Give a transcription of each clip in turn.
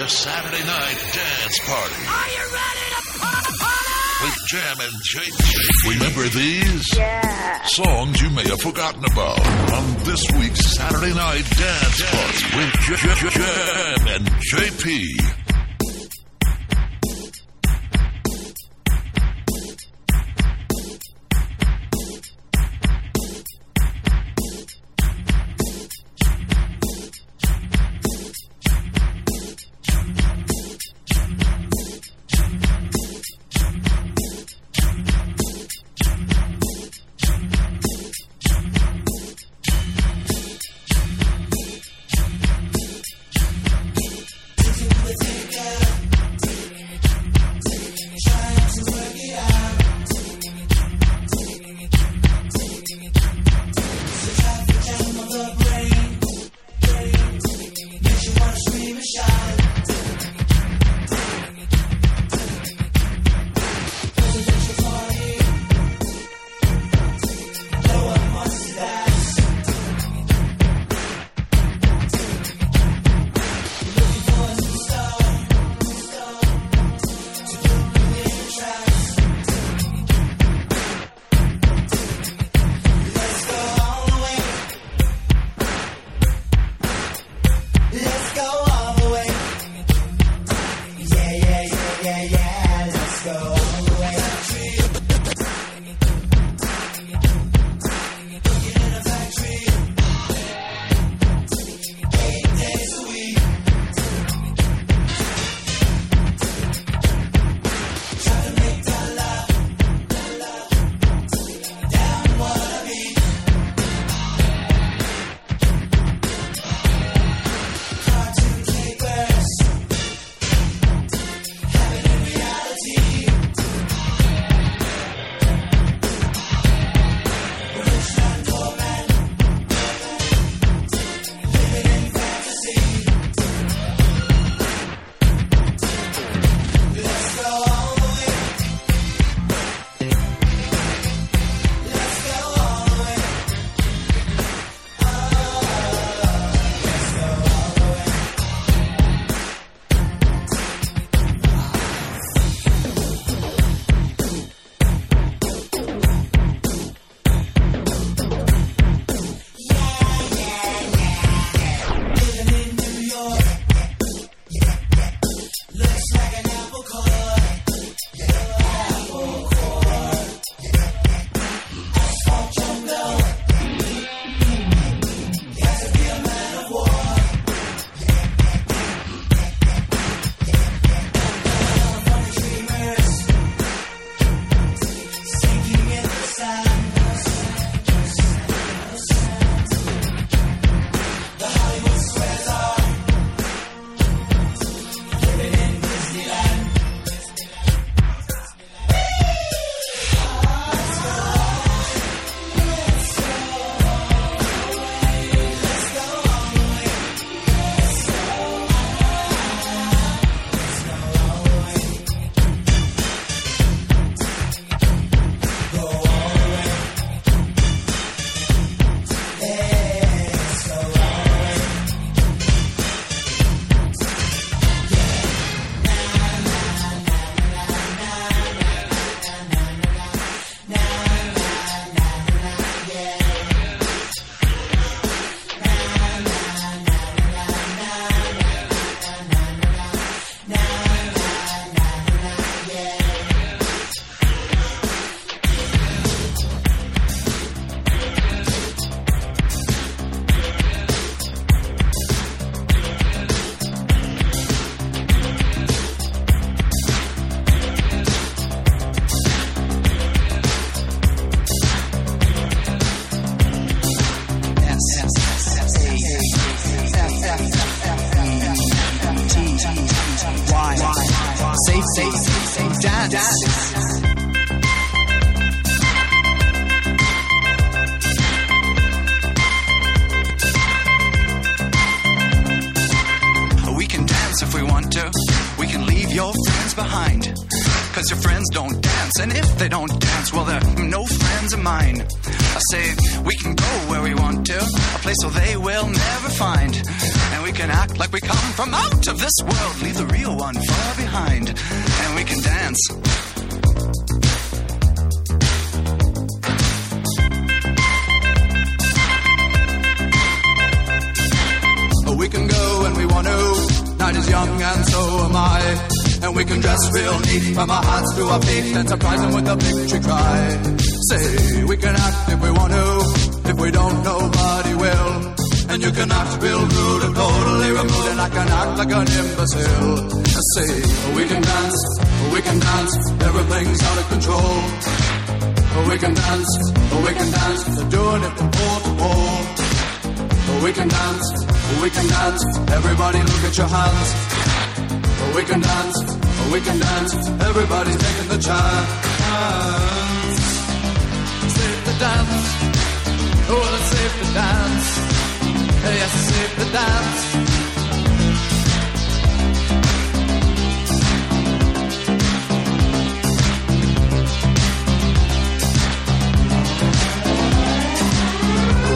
the Saturday Night Dance Party. Are you ready to party? With Jam and JT. Remember these? Yeah. Songs you may have forgotten about on this week's Saturday Night Dance Party with J- J- Jammin JP. A victory cry. Say, we can act if we want to. If we don't, nobody will. And you can act real rude and totally removed, and I can act like an imbecile. Say, we can dance, we can dance, everything's out of control. We can dance, we can dance, they're doing it from pole to pole. We can dance, we can dance, everybody look at your hands. We can dance, we can dance, everybody's taking the chance. Save the dance, oh, let's save the dance. Yes, save the dance.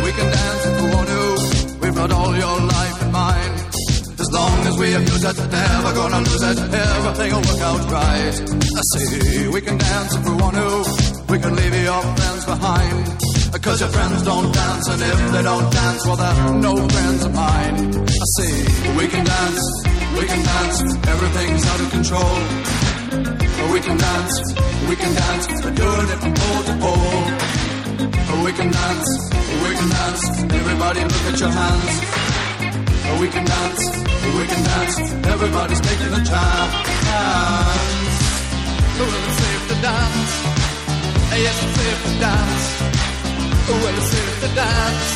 We can dance if we want to. We've got all your life long as we abuse it, never gonna lose it. Everything will work out right. I say we can dance if we want to. We can leave your friends behind. Cause your friends don't dance, and if they don't dance, well, they're no friends of mine. I say we can dance, we can dance, everything's out of control. We can dance, we can dance, we're doing it from pole to pole. We can dance, we can dance, everybody look at your hands. We can dance, we can dance, everybody's taking a chance. Well, it's safe to dance, yes, it's safe to dance. Well, it's safe to dance,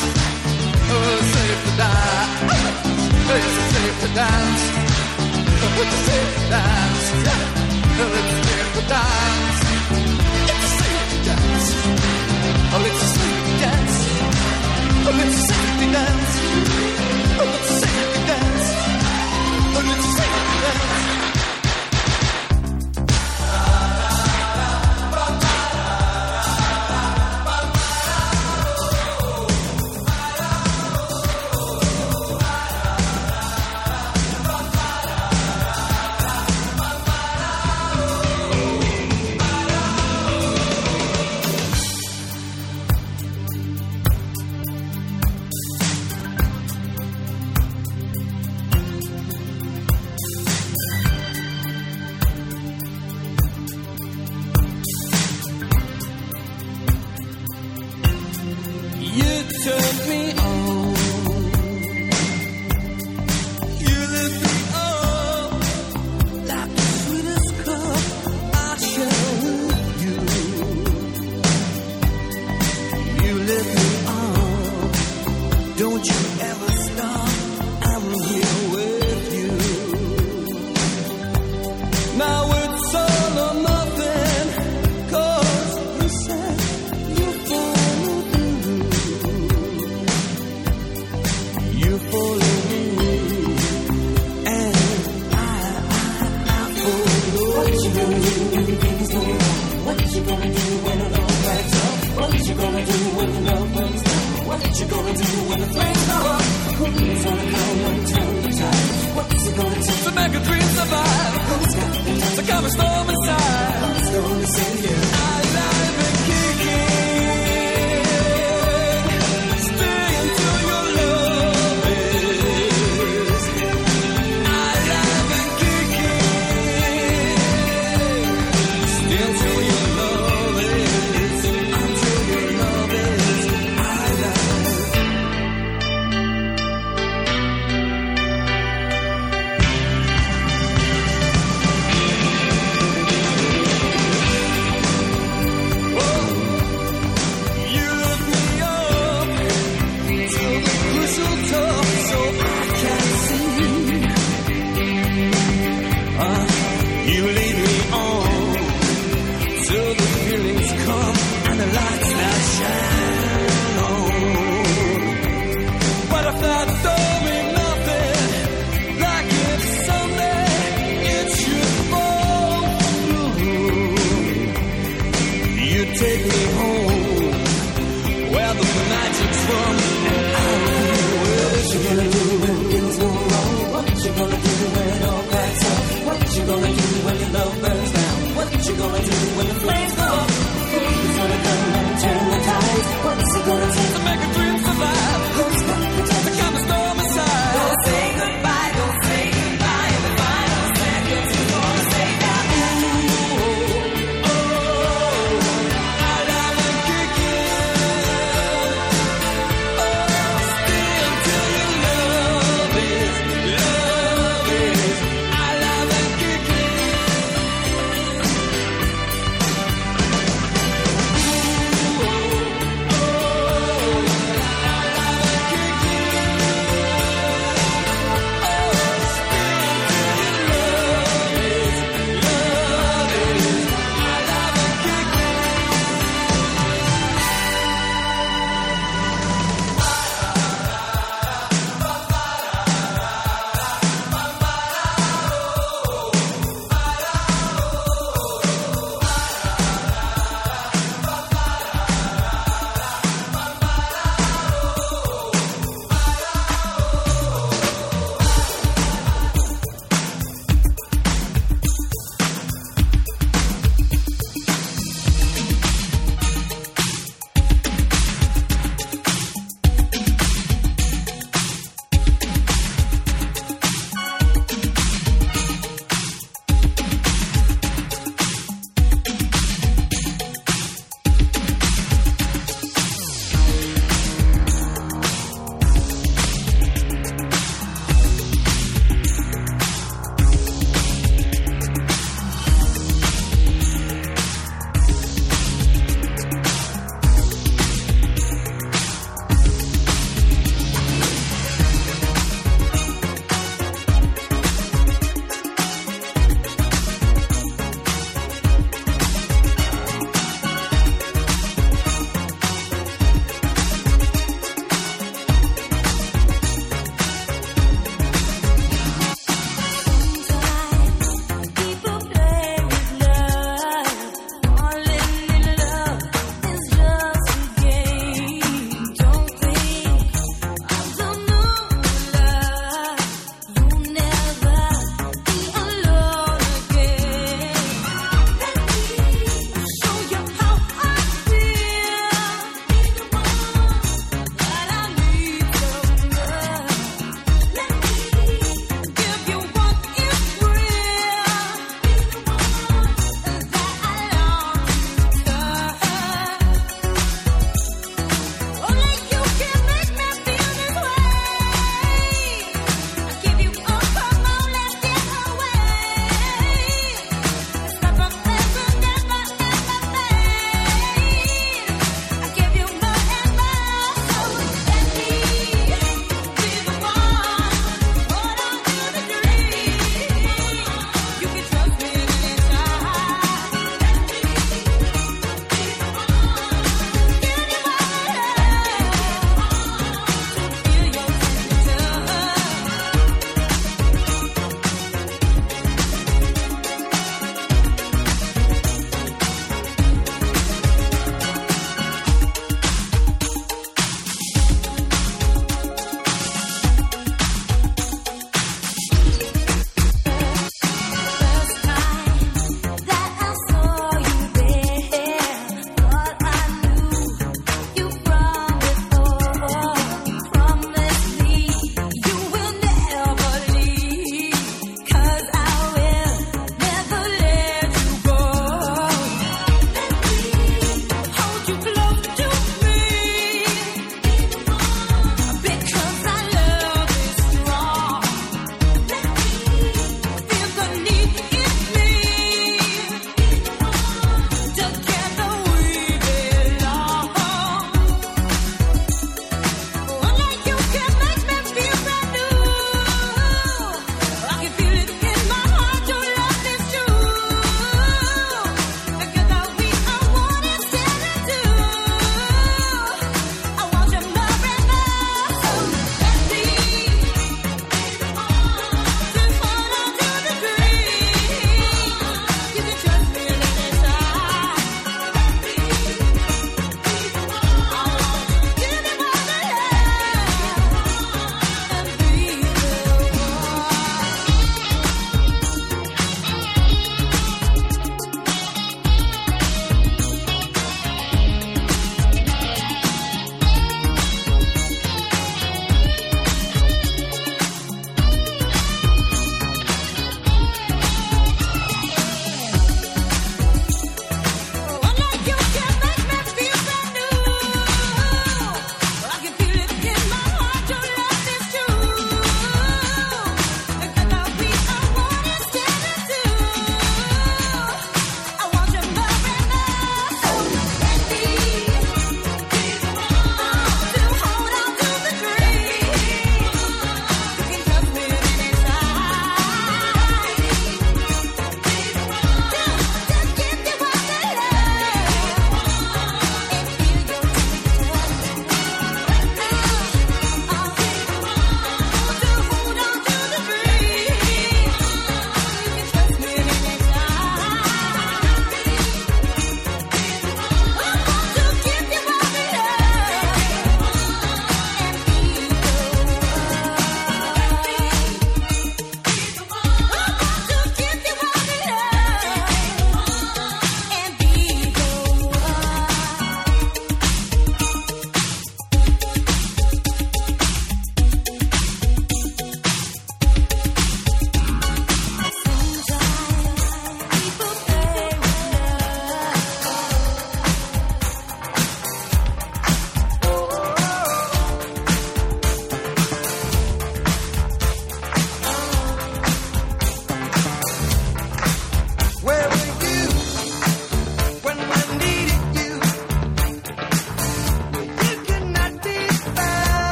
well, it's safe to dance, yes, it's safe to dance. Well, it's safe to dance, well, it's safe to dance.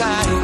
inside.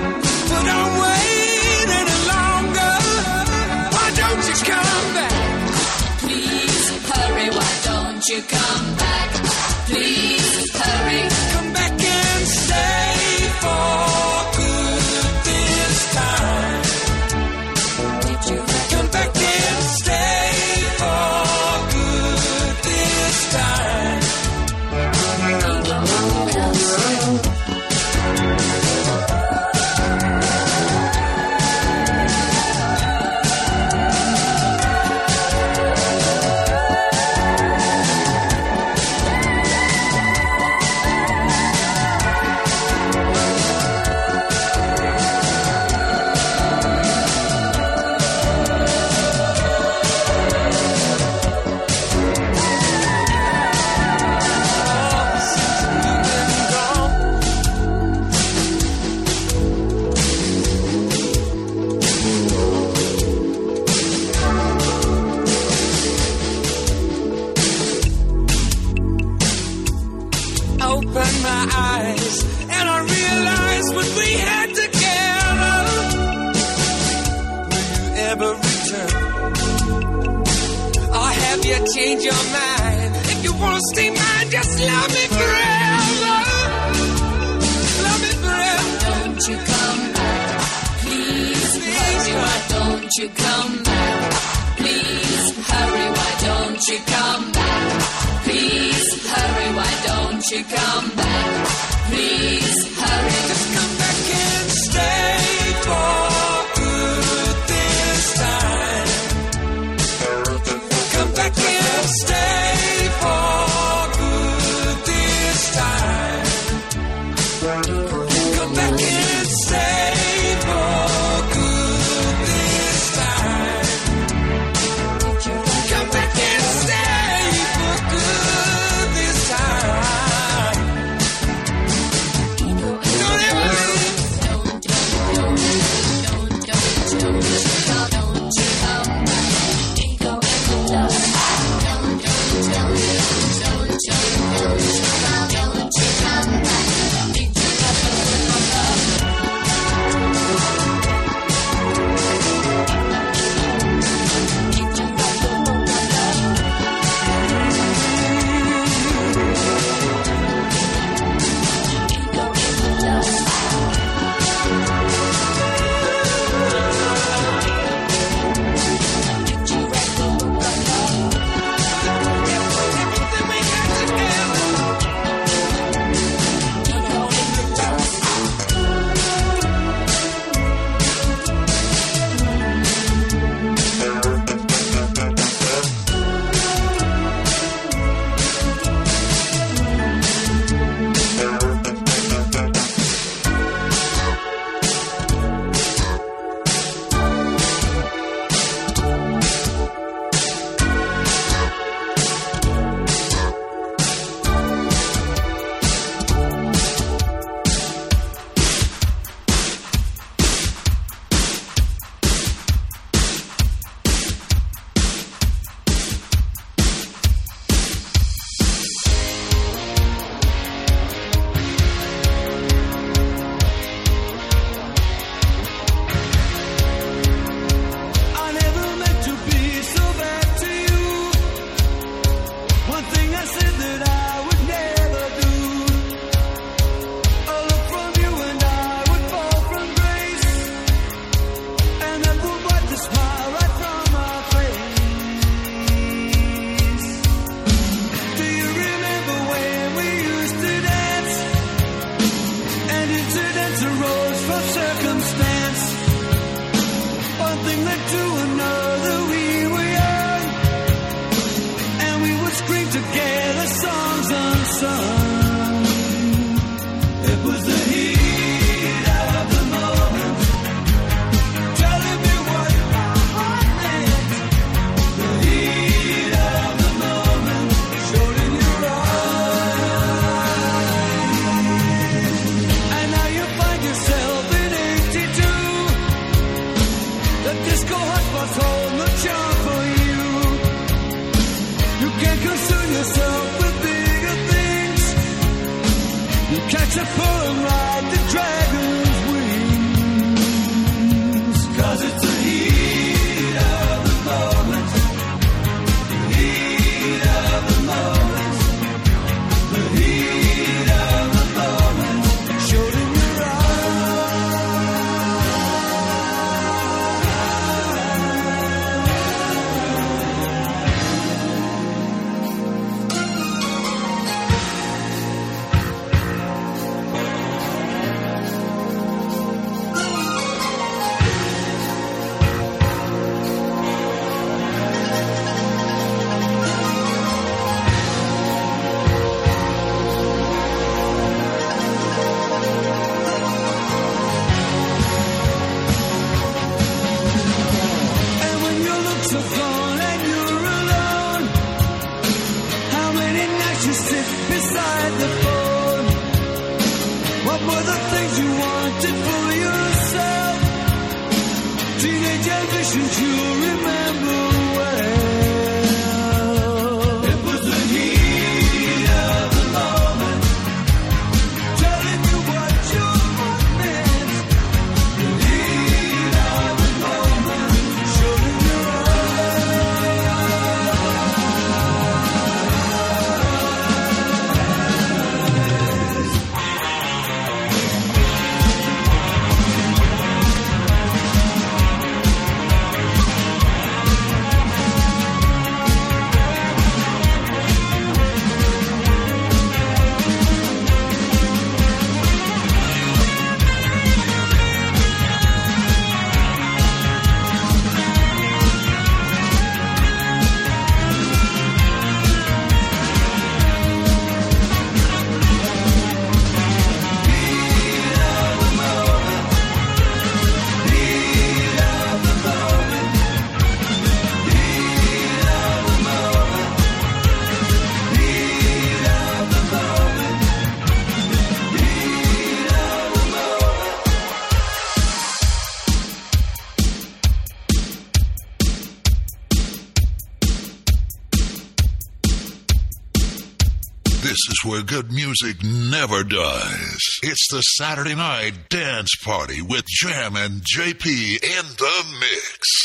where good music never dies. It's the Saturday Night Dance Party with Jammin JP in the mix.